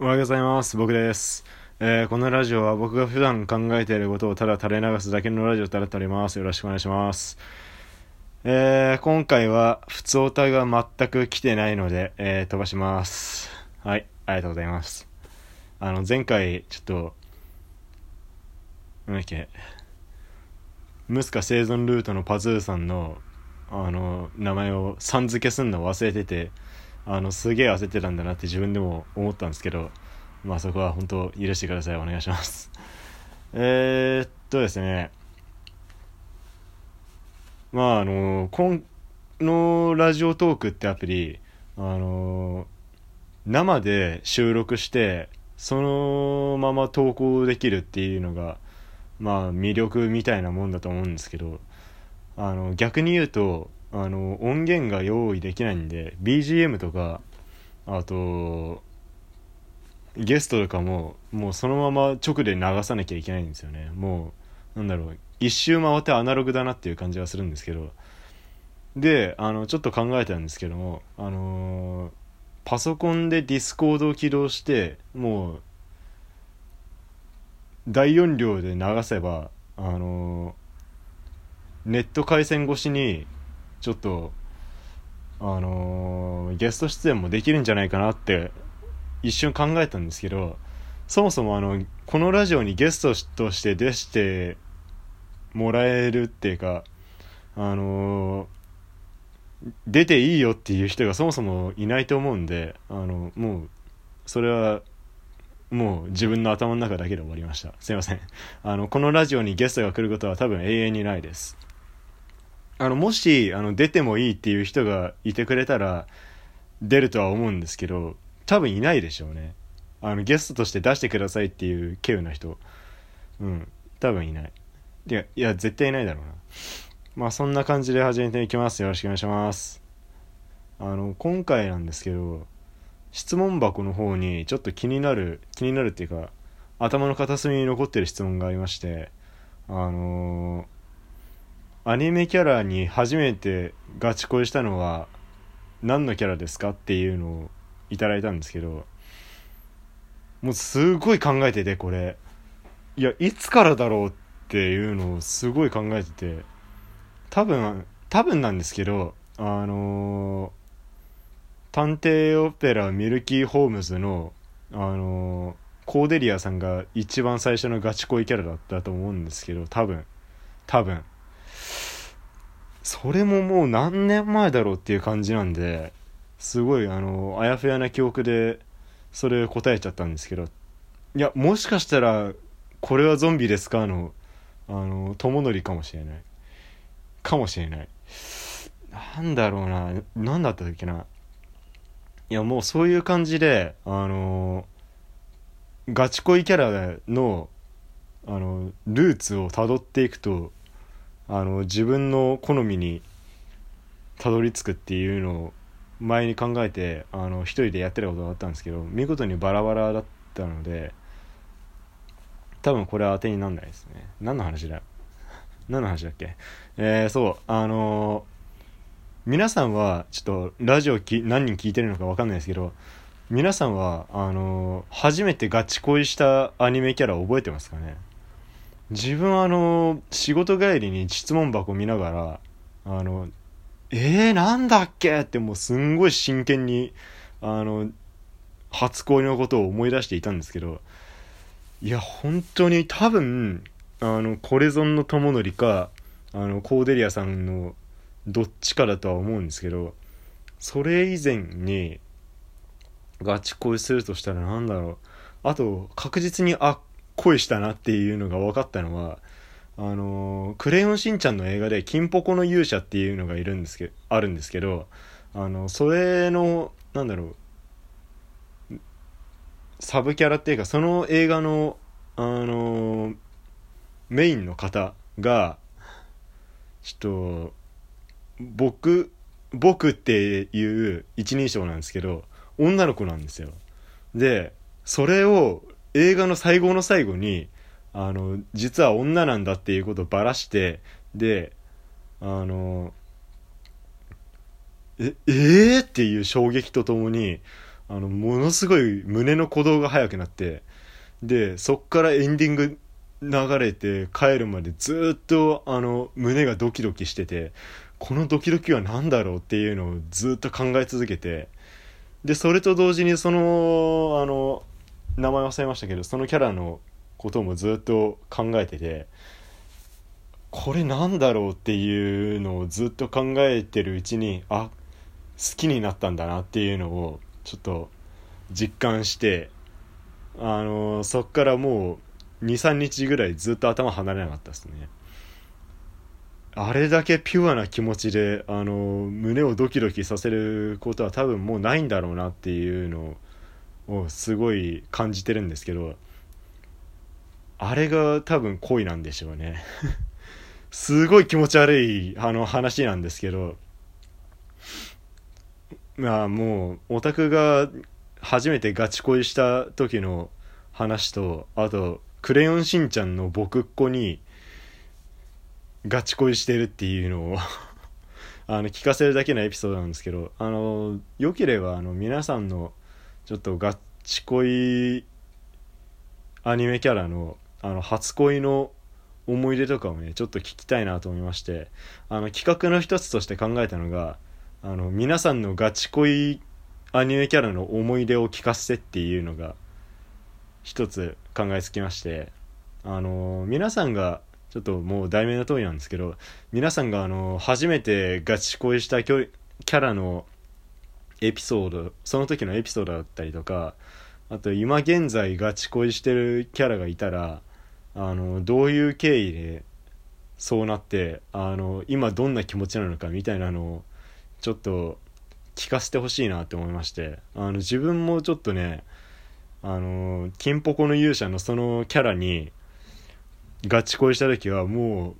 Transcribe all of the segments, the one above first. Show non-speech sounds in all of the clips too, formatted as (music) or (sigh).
おはようございます。僕です。えーこのラジオは僕が普段考えていることをただ垂れ流すだけのラジオとなっております。よろしくお願いします。えー今回は、普通オタが全く来てないので、えー飛ばします。はい、ありがとうございます。あの、前回、ちょっと、なんだっけ、ムスカ生存ルートのパズーさんの、あの、名前をさん付けすんの忘れてて、あの、すげえ焦ってたんだなって自分でも思ったんですけど、まあそこは本当許してください。お願いします。(laughs) え、っとですね。まああの、このラジオトークってアプリ、あの、生で収録して、そのまま投稿できるっていうのが、まあ魅力みたいなもんだと思うんですけど、あの、逆に言うと、あの、音源が用意できないんで、BGM とか、あと、ゲストとかも、もうそのまま直で流さなきゃいけないんですよね。もう、なんだろう、一周回ってアナログだなっていう感じはするんですけど、で、あの、ちょっと考えたんですけども、あのーパソコンで Discord を起動して、もう、大音量で流せば、あのーネット回線越しに、ちょっと、あのーゲスト出演もできるんじゃないかなって一瞬考えたんですけどそもそもあのこのラジオにゲストとして出してもらえるっていうかあのー出ていいよっていう人がそもそもいないと思うんであのもうそれはもう自分の頭の中だけで終わりました。すいません。あのこのラジオにゲストが来ることは多分永遠にないです。あのもしあの出てもいいっていう人がいてくれたら出るとは思うんですけど多分いないでしょうね。あのゲストとして出してくださいっていう稀有な人。うん。多分いない。いやいや絶対いないだろうな。まあそんな感じで始めていきます。よろしくお願いします。あの今回なんですけど質問箱の方にちょっと気になる気になるっていうか頭の片隅に残ってる質問がありましてあのーアニメキャラに初めてガチ恋したのは何のキャラですかっていうのをいただいたんですけどもうすごい考えててこれ。いやいつからだろうっていうのをすごい考えてて多分多分なんですけどあのー探偵オペラミルキー・ホームズのあのーコーデリアさんが一番最初のガチ恋キャラだったと思うんですけど多分。多分。それももう何年前だろうっていう感じなんですごいあのあやふやな記憶でそれ答えちゃったんですけどいやもしかしたらこれはゾンビですかのあの友則かもしれない。かもしれない。なんだろうな何だったっけな。いやもうそういう感じであのガチ恋キャラのあのルーツをたどっていくとあの自分の好みにたどり着くっていうのを前に考えてあの一人でやってたことがあったんですけど見事にバラバラだったので多分これは当てになんないですね。何の話だ？(laughs) 何の話だっけ？えー、そうあの皆さんはちょっとラジオき何人聞いてるのか分かんないですけど皆さんはあの初めてガチ恋したアニメキャラ覚えてますかね？自分あの仕事帰りに質問箱見ながらあのえー、なんだっけ？ってもうすんごい真剣にあの初恋のことを思い出していたんですけどいや本当に多分あのこれぞんの友則かあのコーデリアさんのどっちかだとは思うんですけどそれ以前にガチ恋するとしたらなんだろう。あと確実にあ恋したなっていうのが分かったのはあのークレヨンしんちゃんの映画で金ポコの勇者っていうのがいるんですけどあるんですけどあのそれのなんだろうサブキャラっていうかその映画のあのーメインの方がちょっと僕僕っていう一人称なんですけど女の子なんですよ。でそれを映画の最後の最後にあの実は女なんだっていうことをばらしてであのええー、っていう衝撃とともにあのものすごい胸の鼓動が速くなってでそっからエンディング流れて帰るまでずっとあの胸がドキドキしててこのドキドキは何だろうっていうのをずっと考え続けてでそれと同時にそのあの名前忘れましたけどそのキャラのこともずっと考えててこれなんだろうっていうのをずっと考えてるうちにあ好きになったんだなっていうのをちょっと実感してあのそっからもう23日ぐらいずっと頭離れなかったですね。あれだけピュアな気持ちであの胸をドキドキさせることは多分もうないんだろうなっていうのををすごい感じてるんですけどあれが多分恋なんでしょうね。(laughs) すごい気持ち悪いあの話なんですけどまあもうオタクが初めてガチ恋した時の話とあと「クレヨンしんちゃん」の僕っ子にガチ恋してるっていうのを (laughs) あの聞かせるだけのエピソードなんですけどあのよければあの皆さんのちょっとガチ恋アニメキャラのあの初恋の思い出とかをねちょっと聞きたいなと思いましてあの企画の一つとして考えたのがあの皆さんのガチ恋アニメキャラの思い出を聞かせてっていうのが一つ考えつきましてあの皆さんがちょっともう題名の通りなんですけど皆さんがあの初めてガチ恋したキャラのエピソードその時のエピソードだったりとかあと今現在ガチ恋してるキャラがいたらあのどういう経緯でそうなってあの今どんな気持ちなのかみたいなのをちょっと聞かせてほしいなって思いましてあの自分もちょっとねあの金ポコの勇者のそのキャラにガチ恋した時はもう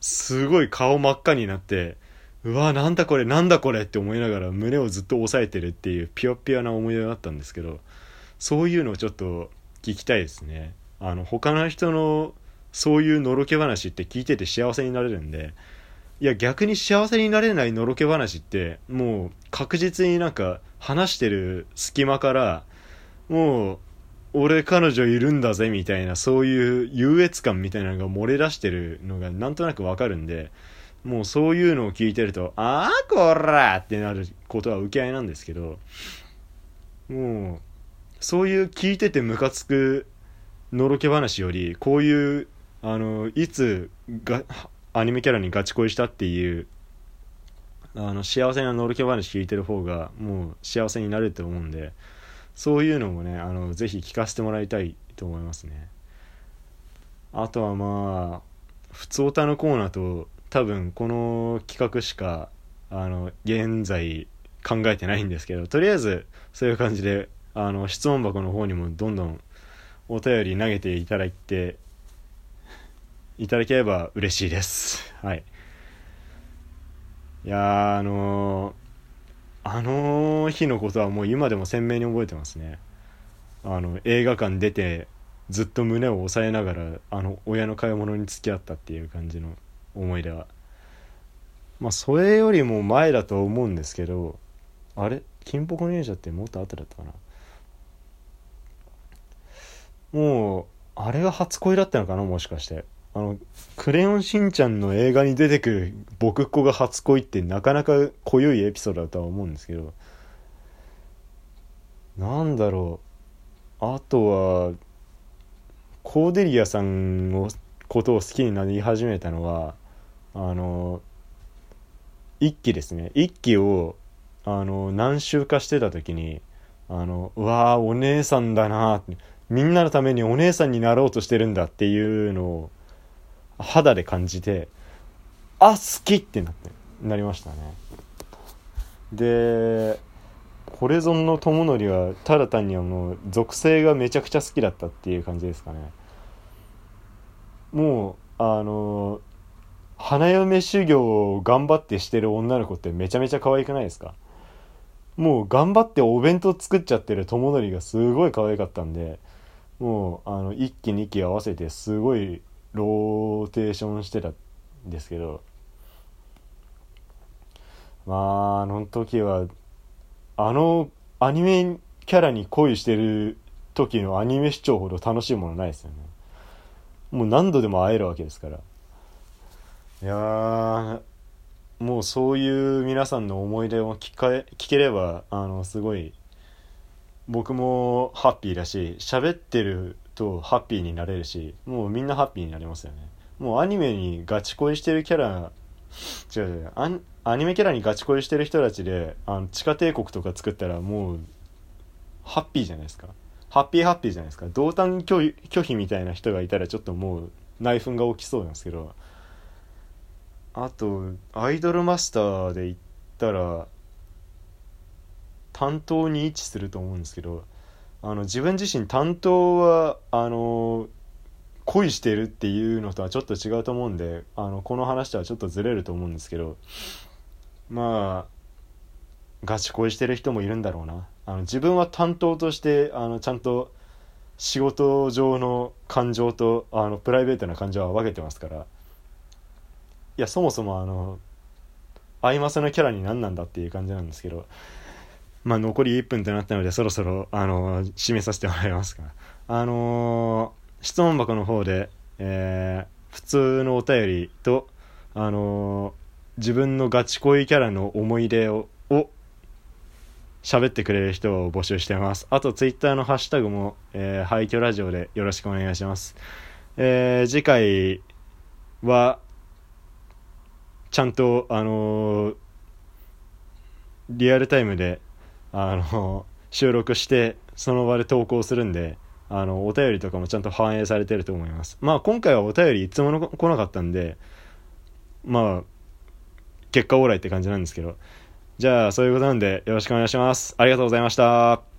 すごい顔真っ赤になってうわなんだこれなんだこれって思いながら胸をずっと押さえてるっていうピヨピヨな思い出があったんですけどそういうのをちょっと聞きたいですね。あの他の人のそういうのろけ話って聞いてて幸せになれるんでいや逆に幸せになれないのろけ話ってもう確実になんか話してる隙間からもう俺彼女いるんだぜみたいなそういう優越感みたいなのが漏れ出してるのがなんとなくわかるんでもうそういうのを聞いてるとああこらってなることは受け合いなんですけどもうそういう聞いててムカつくのろけ話よりこういうあのいつがアニメキャラにガチ恋したっていうあの幸せなのろけ話聞いてる方がもう幸せになると思うんでそういうのもねあのぜひ聞かせてもらいたいと思いますね。あとはまあ普通歌のコーナーと多分この企画しかあの現在考えてないんですけどとりあえずそういう感じであの質問箱の方にもどんどんお便り投げていただいていただければ嬉しいです。はい。いやあのー、あの日のことはもう今でも鮮明に覚えてますね。あの映画館出てずっと胸を押さえながらあの親の買い物に付き合ったっていう感じの。思い出は。まあそれよりも前だと思うんですけどあれ？金ポコ忍者ってもっと後だったかな？もうあれが初恋だったのかな？もしかして。あの「クレヨンしんちゃん」の映画に出てくる僕っ子が初恋ってなかなか濃いエピソードだとは思うんですけどなんだろう。あとはコーデリアさんのことを好きになり始めたのはあの一期ですね。一期をあの何周かしてた時にあのうわーお姉さんだなみんなのためにお姉さんになろうとしてるんだっていうのを肌で感じてあ好きってなってなりましたね。でこれぞんの友則はただ単にあの属性がめちゃくちゃ好きだったっていう感じですかね。もうあの花嫁修行を頑張ってしてる女の子ってめちゃめちゃ可愛くないですか？もう頑張ってお弁当作っちゃってる友則がすごい可愛かったんでもうあの1期2期合わせてすごいローテーションしてたんですけどまああの時はあのアニメキキャラに恋してる時のアニメ視聴ほど楽しいものないですよね。もう何度でも会えるわけですから。いやーもうそういう皆さんの思い出を聞か聞ければあのすごい僕もハッピーだし喋ってるとハッピーになれるしもうみんなハッピーになりますよね。もうアニメにガチ恋してるキャラ違う違うアアニメキャラにガチ恋してる人たちであの地下帝国とか作ったらもうハッピーじゃないですか。ハッピーハッピーじゃないですか。同担拒否みたいな人がいたらちょっともう内紛が起きそうなんですけどあとアイドルマスターで言ったら担当に位置すると思うんですけどあの自分自身担当はあの恋してるっていうのとはちょっと違うと思うんであのこの話とはちょっとずれると思うんですけどまあガチ恋してる人もいるんだろうな。あの自分は担当としてあのちゃんと仕事上の感情とあのプライベートな感情は分けてますからやそもそもあのアイマスのキャラに何なんだっていう感じなんですけどまあ残り1分となったのでそろそろあの締めさせてもらいますかあのー、質問箱の方で、えー、普通のお便りとあのー、自分のガチ恋キャラの思い出をを喋ってくれる人を募集してます。あと、ツイッターのハッシュタグも、えー、廃墟ラジオでよろしくお願いします。えー、次回は、ちゃんと、あのー、リアルタイムで、あの収録して、その場で投稿するんで、あの、お便りとかもちゃんと反映されてると思います。まあ、今回はお便りいつもの来なかったんで、まあ、結果オーライって感じなんですけど、じゃあ、そういうことなんで、よろしくお願いします。ありがとうございました。